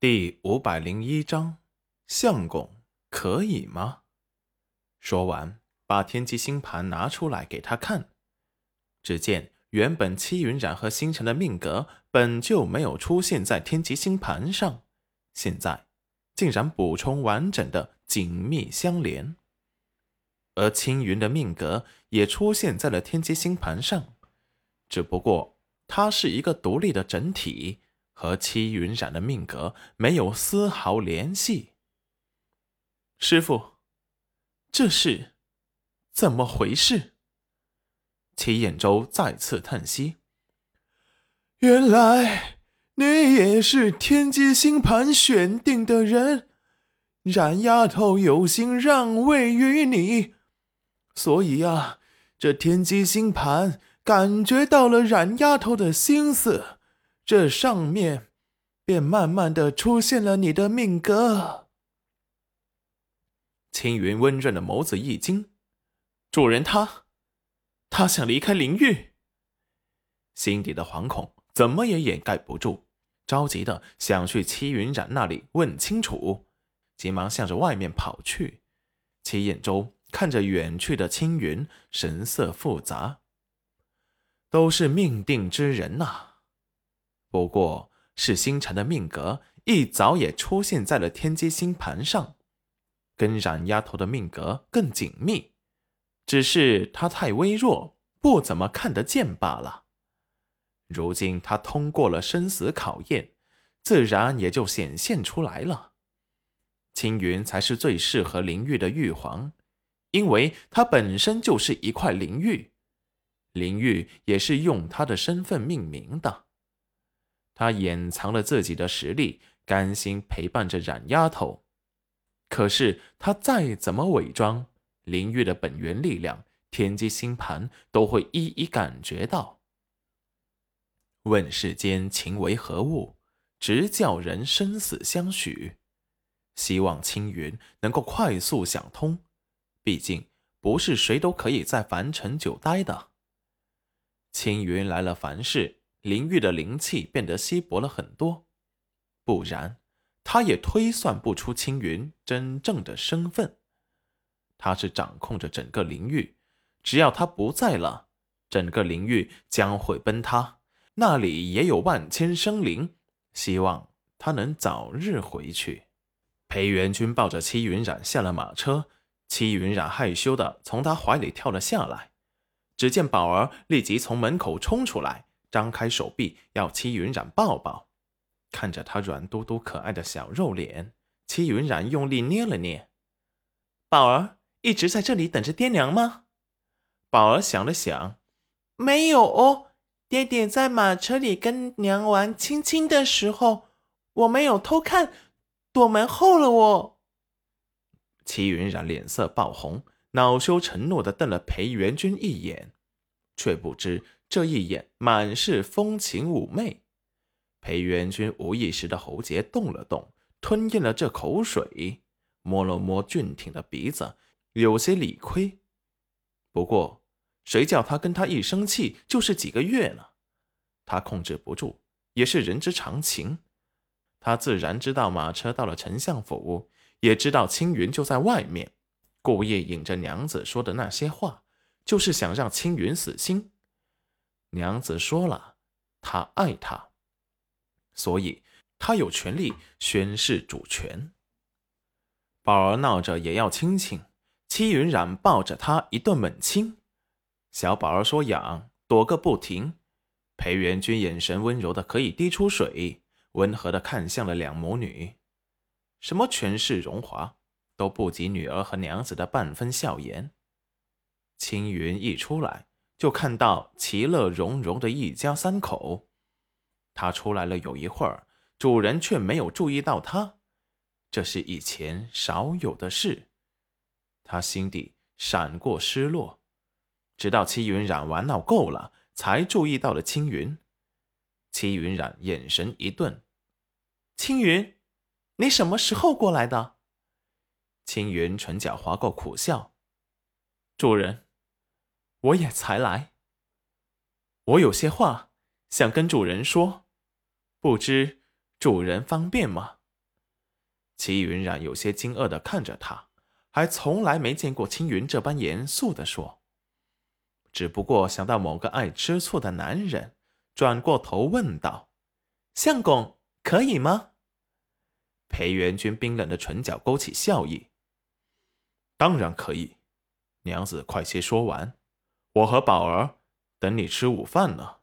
第五百零一章，相公可以吗？说完，把天机星盘拿出来给他看。只见原本戚云染和星辰的命格本就没有出现在天机星盘上，现在竟然补充完整的紧密相连。而青云的命格也出现在了天机星盘上，只不过它是一个独立的整体。和戚云染的命格没有丝毫联系。师傅，这是怎么回事？齐彦周再次叹息：“原来你也是天机星盘选定的人，冉丫头有心让位于你，所以啊，这天机星盘感觉到了冉丫头的心思。”这上面便慢慢的出现了你的命格。青云温润的眸子一惊，主人他，他想离开灵域，心底的惶恐怎么也掩盖不住，着急的想去戚云染那里问清楚，急忙向着外面跑去。戚彦周看着远去的青云，神色复杂，都是命定之人呐。不过是星辰的命格一早也出现在了天机星盘上，跟冉丫头的命格更紧密，只是她太微弱，不怎么看得见罢了。如今她通过了生死考验，自然也就显现出来了。青云才是最适合灵玉的玉皇，因为他本身就是一块灵玉，灵玉也是用他的身份命名的。他掩藏了自己的实力，甘心陪伴着冉丫头。可是他再怎么伪装，灵玉的本源力量，天机星盘都会一一感觉到。问世间情为何物，直叫人生死相许。希望青云能够快速想通，毕竟不是谁都可以在凡尘久待的。青云来了凡世。灵玉的灵气变得稀薄了很多，不然他也推算不出青云真正的身份。他是掌控着整个灵域，只要他不在了，整个灵域将会崩塌。那里也有万千生灵，希望他能早日回去。裴元君抱着戚云染下了马车，戚云染害羞的从他怀里跳了下来。只见宝儿立即从门口冲出来。张开手臂要戚云染抱抱，看着他软嘟嘟可爱的小肉脸，戚云染用力捏了捏。宝儿一直在这里等着爹娘吗？宝儿想了想，没有哦，爹爹在马车里跟娘玩亲亲的时候，我没有偷看，躲门后了。我。戚云染脸色爆红，恼羞成怒的瞪了裴元君一眼，却不知。这一眼满是风情妩媚，裴元君无意识的喉结动了动，吞咽了这口水，摸了摸俊挺的鼻子，有些理亏。不过，谁叫他跟他一生气就是几个月呢？他控制不住，也是人之常情。他自然知道马车到了丞相府，也知道青云就在外面，故意引着娘子说的那些话，就是想让青云死心。娘子说了，她爱他，所以他有权利宣誓主权。宝儿闹着也要亲亲，戚云染抱着他一顿猛亲。小宝儿说痒，躲个不停。裴元君眼神温柔的可以滴出水，温和的看向了两母女。什么权势荣华，都不及女儿和娘子的半分笑颜。青云一出来。就看到其乐融融的一家三口，他出来了有一会儿，主人却没有注意到他，这是以前少有的事。他心底闪过失落，直到戚云染玩闹够了，才注意到了青云。戚云染眼神一顿：“青云，你什么时候过来的？”青云唇角划过苦笑：“主人。”我也才来，我有些话想跟主人说，不知主人方便吗？齐云冉有些惊愕的看着他，还从来没见过青云这般严肃的说。只不过想到某个爱吃醋的男人，转过头问道：“相公，可以吗？”裴元君冰冷的唇角勾起笑意：“当然可以，娘子快些说完，我和宝儿等你吃午饭呢。”